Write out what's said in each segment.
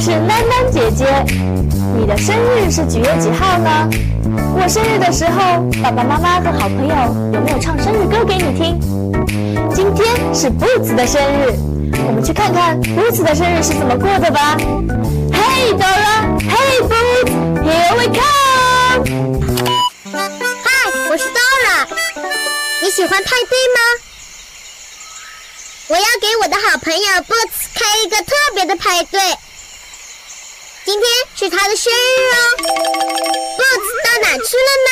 是囡囡姐姐，你的生日是几月几号呢？过生日的时候，爸爸妈妈和好朋友有没有唱生日歌给你听？今天是 Boots 的生日，我们去看看 Boots 的生日是怎么过的吧。Hey Dora，Hey Boots，Here we come。嗨，我是 Dora，你喜欢派对吗？我要给我的好朋友 Boots 开一个特别的派对。今天是他的生日哦，Boots 到哪去了呢？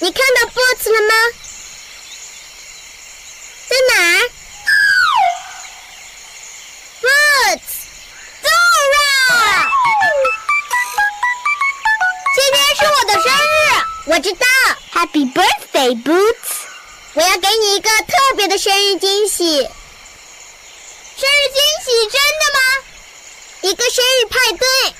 你看到 Boots 了吗？在哪儿？Boots，Dora，今天是我的生日，我知道，Happy birthday，Boots！我要给你一个特别的生日惊喜，生日惊喜，真的吗？一个生日派对，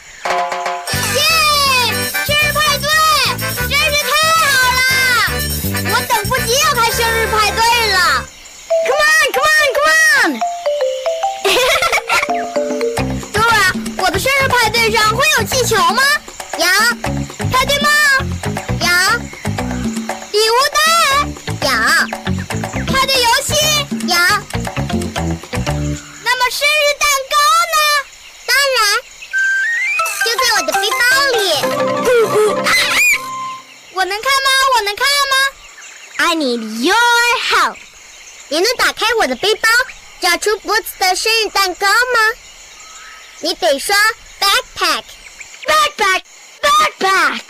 我的背包里。我能看吗？我能看吗？I need your help。你能打开我的背包，找出 Boots 的生日蛋糕吗？你得说 backpack，backpack，backpack。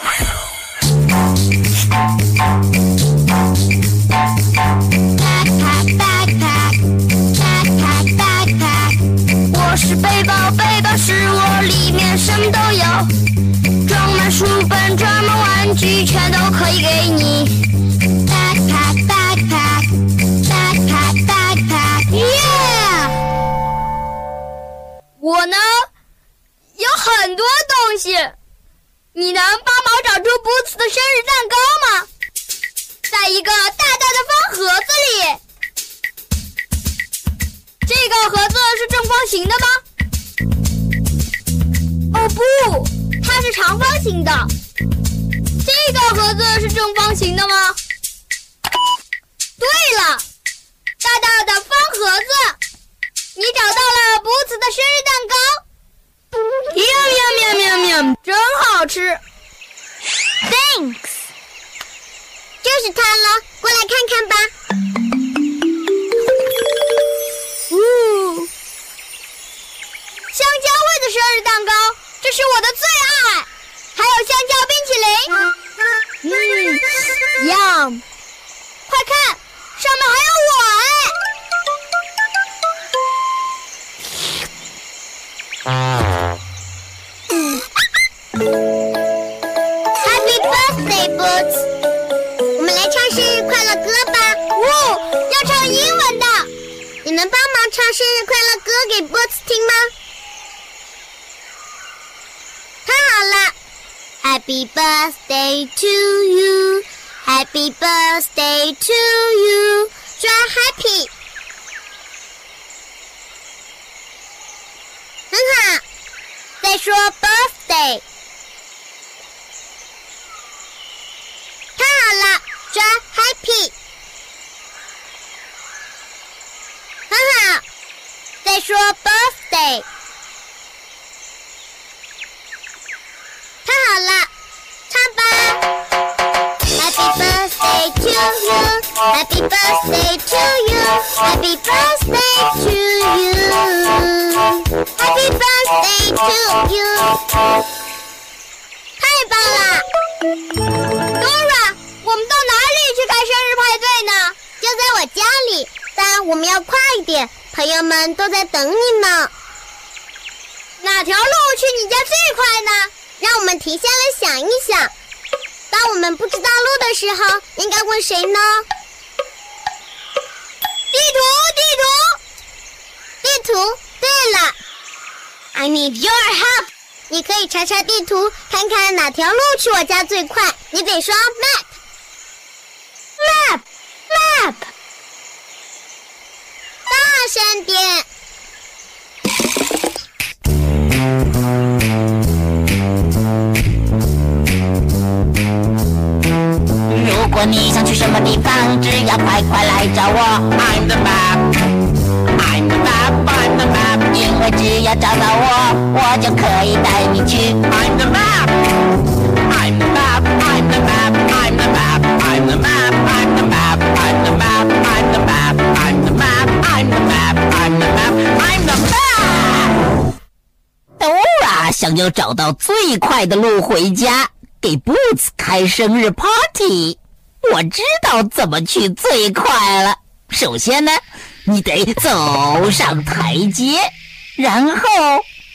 我是我，里面什么都有，装满书本，装满玩具，全都可以给你。Backpack, backpack, backpack, backpack, yeah！我呢，有很多东西，你能帮忙找出 Boots 的生日蛋糕吗？在一个大大的方盒子里。这个盒子是正方形的吗？不，它是长方形的。这个盒子是正方形的吗？对了，大大的方盒子，你找到了 Boots 的生日蛋糕。喵喵喵喵喵，真好吃。Thanks，就是它了，过来看看吧。呜香蕉味的生日蛋糕，这是我的最爱。还有香蕉冰淇淋，嗯，yum！快看，上面还有我哎。Happy birthday, Boots！我们来唱生日快乐歌吧。哦，要唱英文的。你能帮忙唱生日快乐歌给 Boots 听吗 ？Happy birthday to you, Happy birthday to you，说 Happy，很好。再说 birthday，太好了，说 Happy，很好。再说 birthday。 Happy birthday to you. Happy birthday to you. Happy birthday to you. 太棒了！Dora，我们到哪里去开生日派对呢？就在我家里，但我们要快一点，朋友们都在等你呢。哪条路去你家最快呢？让我们停下来想一想。当我们不知道路的时候，应该问谁呢？地图，地图，地图。对了，I need your help。你可以查查地图，看看哪条路去我家最快。你得说 map，map，map。大声点。你想去什么地方，只要快快来找我。I'm the map, I'm the map, I'm the map。因为只要找到我，我就可以带你去。I'm the map, I'm the map, I'm the map, I'm the map, I'm the map, I'm the map, I'm the map, I'm the map, I'm the map, I'm the map, I'm the map, I'm the map。Dora 想要找到最快的路回家，给 Boots 开生日 party。我知道怎么去最快了。首先呢，你得走上台阶，然后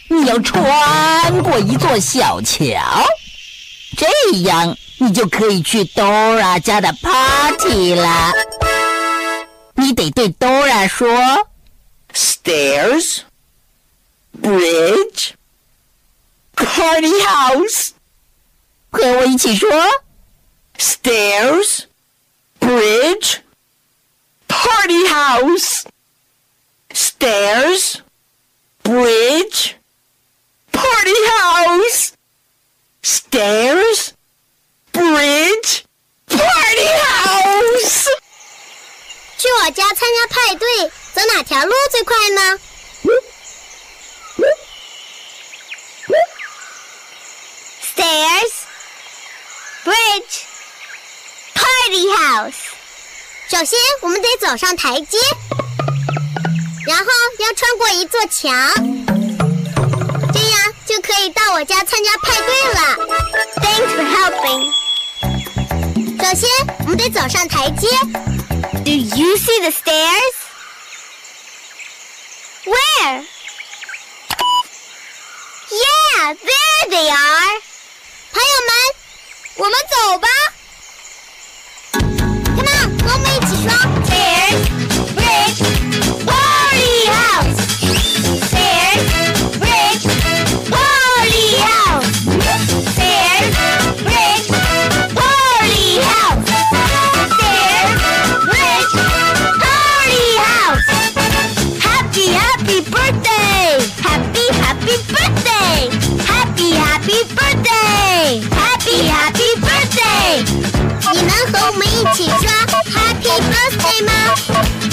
你要穿过一座小桥，这样你就可以去 Dora 家的 party 了。你得对 Dora 说：Stairs, bridge, party house。和我一起说。Stairs, bridge, party house. Stairs, bridge, party house. Stairs, bridge, party house. 去我家参加派对，走哪条路最快呢？Stairs, bridge. Party house。首先，我们得走上台阶，然后要穿过一座墙，这样就可以到我家参加派对了。Thanks for helping。首先，我们得走上台阶。Do you see the stairs? Where? Yeah, there they are。朋友们，我们走吧。me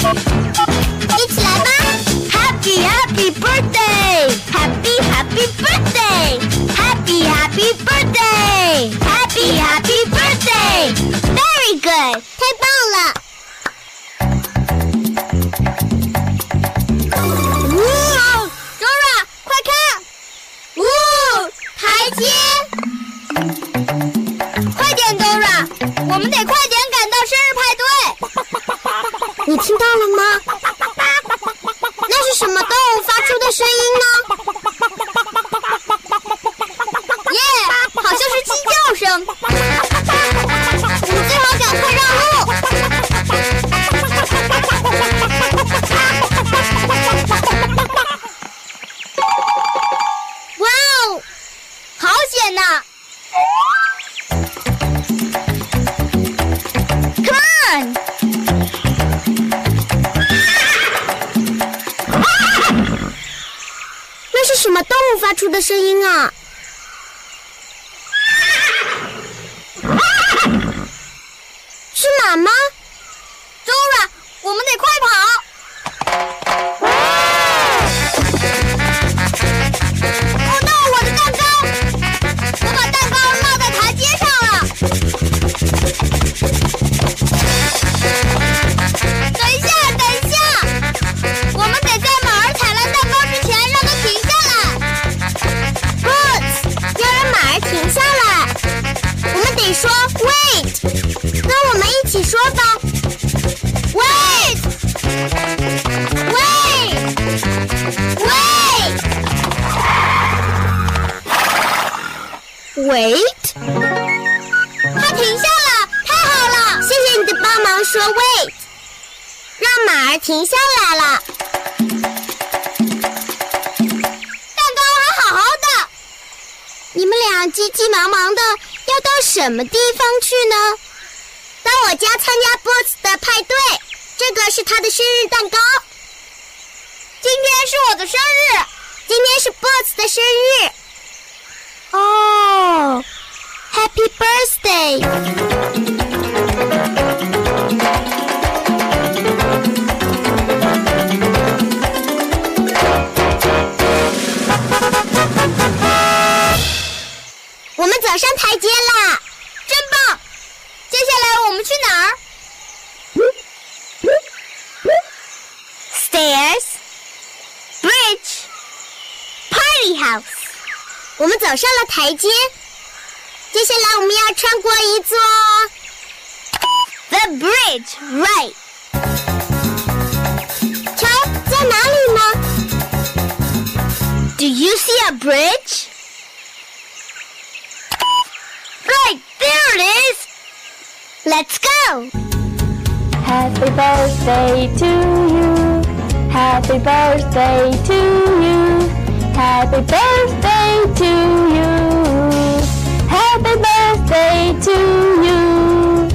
It's Lama. Happy, happy birthday! Happy, happy birthday! Happy, happy birthday! Happy, happy birthday! Very good. Tebola. Zora，我们得快跑！Wait，它停下了，太好了！谢谢你的帮忙，说 Wait，让马儿停下来了。蛋糕还好好的。你们俩急急忙忙的要到什么地方去呢？到我家参加 Boots 的派对，这个是他的生日蛋糕。今天是我的生日，今天是 Boots 的生日。哦，Happy Birthday！我们走上台阶啦，真棒！接下来我们去哪儿？Stairs, bridge, party house。我们走上了台阶，接下来我们要穿过一座 The bridge, right？瞧，在哪里呢？Do you see a bridge? Right, there it is. Let's go. Happy birthday to you. Happy birthday to you. Happy birthday to you. Happy birthday to you.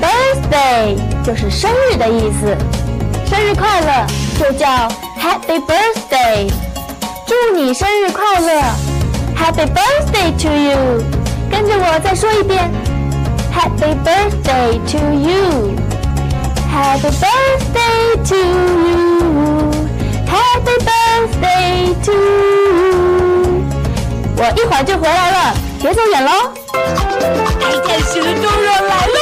Birthday 就是生日的意思，生日快乐就叫 Happy Birthday。祝你生日快乐，Happy Birthday to you。跟着我再说一遍，Happy Birthday to you。Happy birthday to you. 我一会儿就回来了，别走远喽。爱看书的人来喽。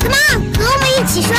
Come on，和我们一起说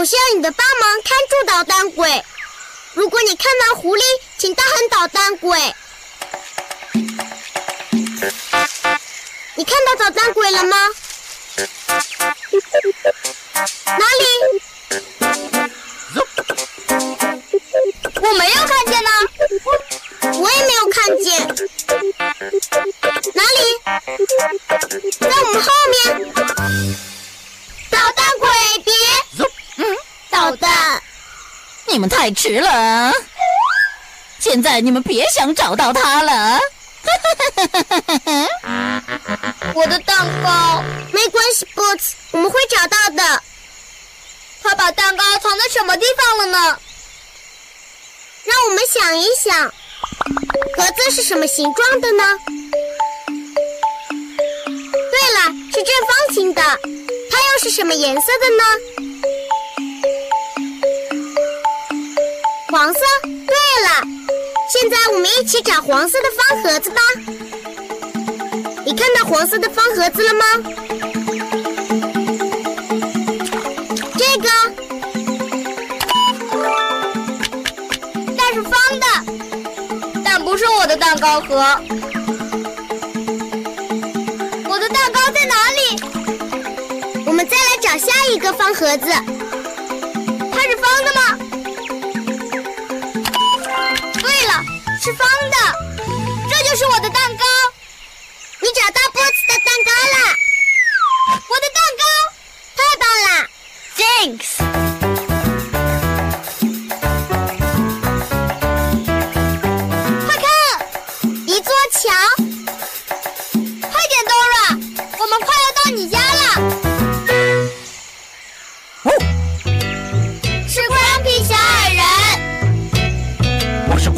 我需要你的帮忙看住捣蛋鬼。如果你看到狐狸，请大喊“捣蛋鬼”。你看到捣蛋鬼了吗？哪里？我没有看见呢。我也没有看见。哪里？在我你们太迟了，现在你们别想找到他了。我的蛋糕没关系，Boots，我们会找到的。他把蛋糕藏在什么地方了呢？让我们想一想，盒子是什么形状的呢？对了，是正方形的。它又是什么颜色的呢？黄色。对了，现在我们一起找黄色的方盒子吧。你看到黄色的方盒子了吗？这个。但是方的，但不是我的蛋糕盒。我的蛋糕在哪里？我们再来找下一个方盒子。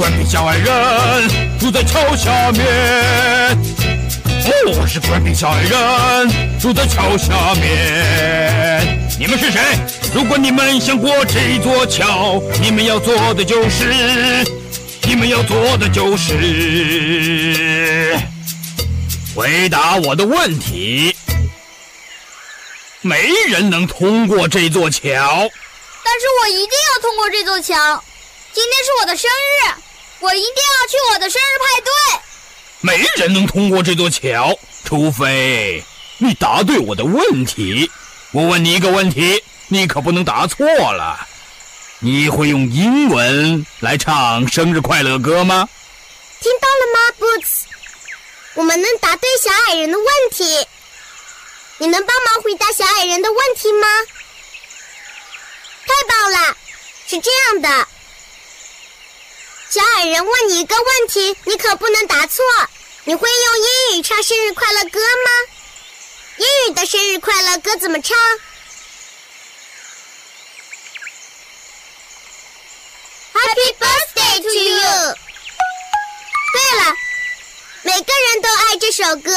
官兵小矮人，住在桥下面。我是官兵小矮人，住在桥下面。你们是谁？如果你们想过这座桥，你们要做的就是，你们要做的就是回答我的问题。没人能通过这座桥，但是我一定要通过这座桥。今天是我的生日，我一定要去我的生日派对。没人能通过这座桥，除非你答对我的问题。我问你一个问题，你可不能答错了。你会用英文来唱生日快乐歌吗？听到了吗，Boots？我们能答对小矮人的问题。你能帮忙回答小矮人的问题吗？太棒了！是这样的，小矮人问你一个问题，你可不能答错。你会用英语唱生日快乐歌吗？英语的生日快乐歌怎么唱？Happy birthday to you！对了，每个人都爱这首歌。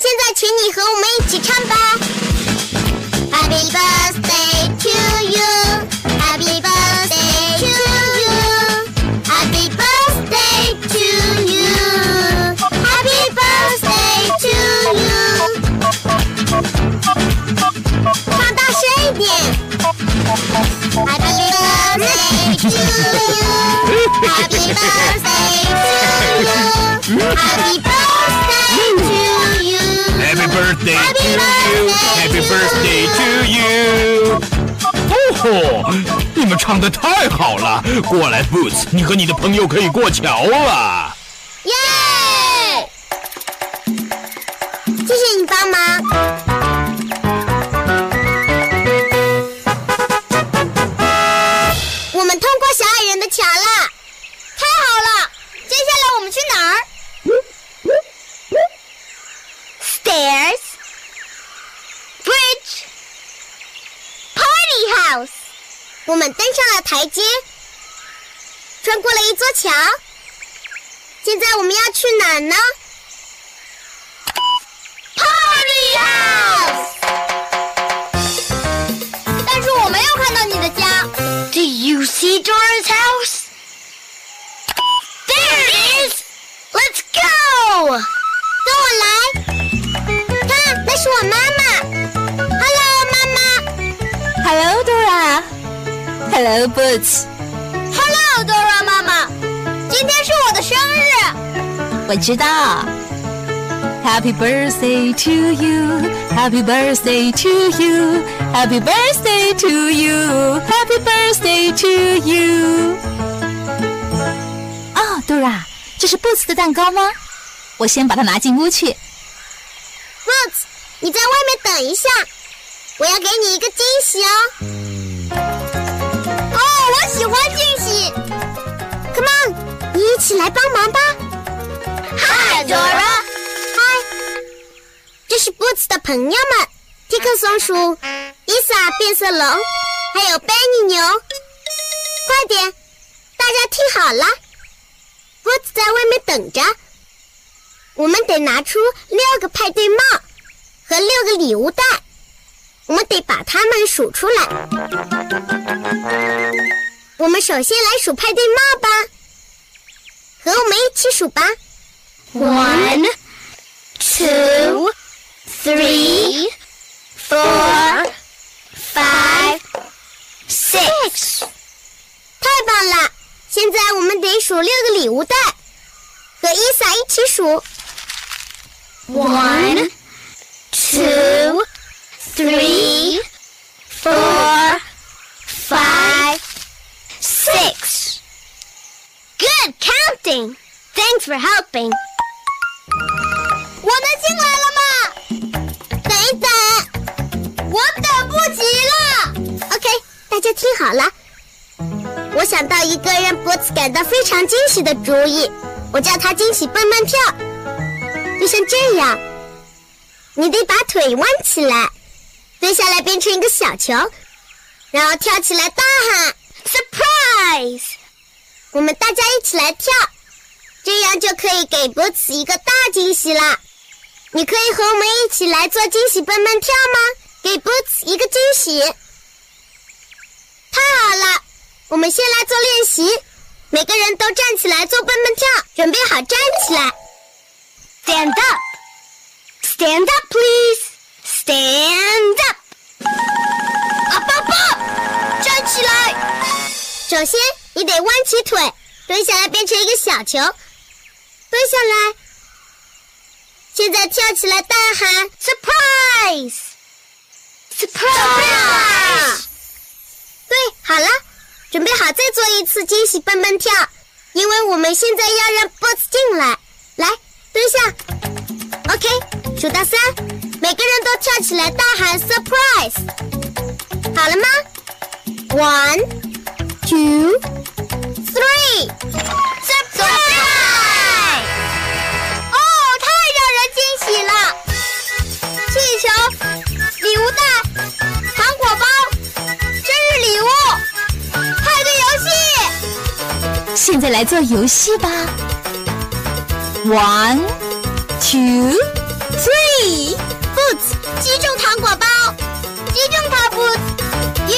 现在，请你和我们一起唱吧。Happy birthday Happy birthday to you. Happy birthday to you. Happy birthday to you. Happy birthday to you. Happy birthday to you. Happy birthday to you. 哦，你们唱的太好了！过来，Boots，你和你的朋友可以过桥了。了台阶，穿过了一座桥。现在我们要去哪儿呢？Party house。但是我没有看到你的家。Do you see Dora's house? Hello Boots。Hello，Dora 妈妈，今天是我的生日。我知道。Happy birthday to you, Happy birthday to you, Happy birthday to you, Happy birthday to you。哦，Dora，这是 Boots 的蛋糕吗？我先把它拿进屋去。Boots，你在外面等一下，我要给你一个惊喜哦。喜欢惊喜。Come on，你一起来帮忙吧。Hi Dora。嗨，这是 Boots 的朋友们，蒂克松鼠、伊萨变色龙，还有 Benny 牛。快点，大家听好了，Boots 在外面等着。我们得拿出六个派对帽和六个礼物袋，我们得把它们数出来。我们首先来数派对帽吧，和我们一起数吧。One, two, three, four, five, six. 太棒了！现在我们得数六个礼物袋，和伊萨一起数。One, two, three, four, five, six. Good counting. Thanks for helping. 我们进来了吗？等一等我等不及了。，OK，大家听好了。我想到一个让脖子感到非常惊喜的主意，我叫它惊喜蹦蹦跳，就像这样。你得把腿弯起来，蹲下来变成一个小球，然后跳起来大喊 “surprise”。我们大家一起来跳，这样就可以给 Boots 一个大惊喜啦！你可以和我们一起来做惊喜蹦蹦跳吗？给 Boots 一个惊喜！太好了，我们先来做练习，每个人都站起来做蹦蹦跳，准备好站起来，Stand up，Stand up please，Stand up！啊，爸爸，站起来！首先，你得弯起腿，蹲下来变成一个小球，蹲下来。现在跳起来，大喊 “surprise”！surprise！对，好了，准备好再做一次惊喜蹦蹦跳，因为我们现在要让 Boots 进来。来，蹲下。OK，数到三，每个人都跳起来，大喊 “surprise”。好了吗？One, two, three, surprise！人惊喜了！气球、礼物袋、糖果包、生日礼物、派对游戏。现在来做游戏吧。One, two, three. Boots 击中糖果包，击中它，Boots！耶！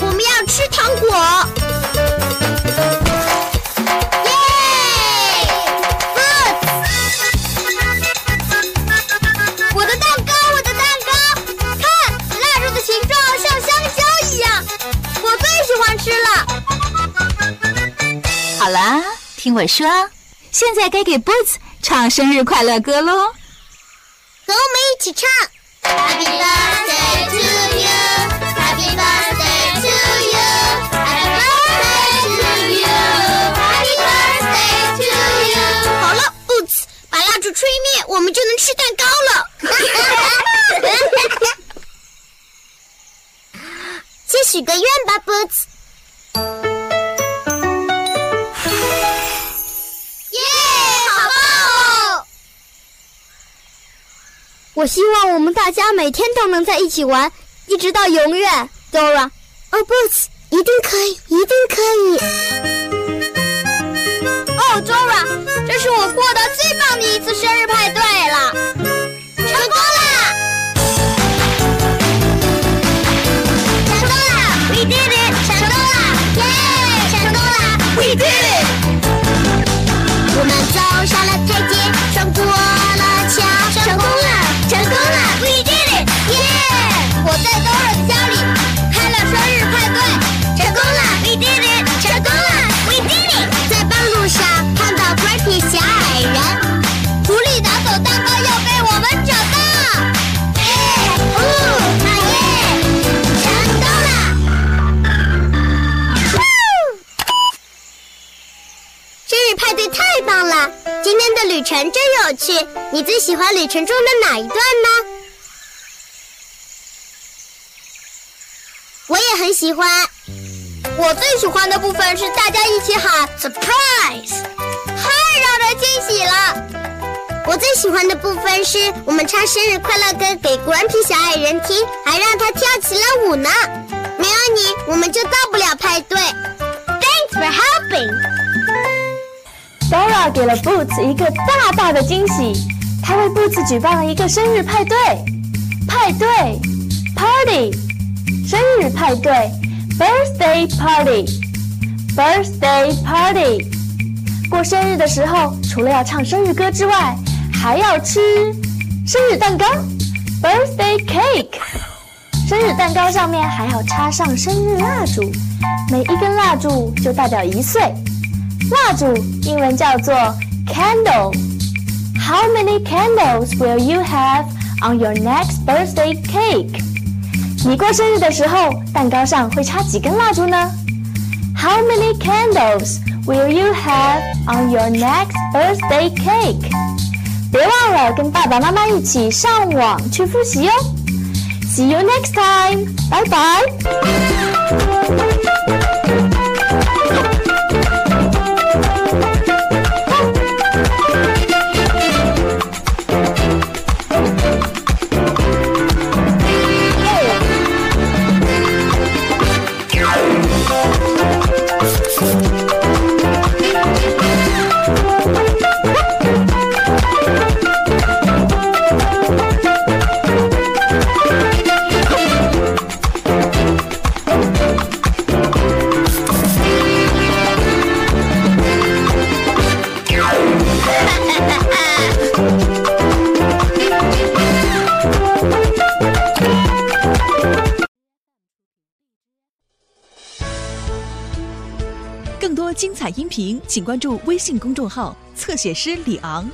我们要吃糖果。听我说，现在该给 Boots 唱生日快乐歌喽。和我们一起唱。Happy birthday to you, Happy birthday to you, Happy birthday to you, Happy birthday to you。好了，Boots，把蜡烛吹灭，我们就能吃蛋糕了。哈哈哈先许个愿吧，Boots。我希望我们大家每天都能在一起玩，一直到永远。Dora，哦，Boots，一定可以，一定可以。哦，Dora，这是我过得最棒的一次生日派对了，棒了！今天的旅程真有趣。你最喜欢旅程中的哪一段呢？我也很喜欢。我最喜欢的部分是大家一起喊 surprise，太让人惊喜了。我最喜欢的部分是我们唱生日快乐歌给 Grumpy 小矮人听，还让他跳起了舞呢。没有你，我们就到不了派对。Thanks for helping。Dora 给了 Boots 一个大大的惊喜，她为 Boots 举办了一个生日派对。派对，party，生日派对，birthday party，birthday party。过生日的时候，除了要唱生日歌之外，还要吃生日蛋糕，birthday cake。生日蛋糕上面还要插上生日蜡烛，每一根蜡烛就代表一岁。蜡烛英文叫做 candle。How many candles will you have on your next birthday cake？你过生日的时候，蛋糕上会插几根蜡烛呢？How many candles will you have on your next birthday cake？别忘了跟爸爸妈妈一起上网去复习哦。See you next time，拜拜。 请关注微信公众号“侧写师李昂”。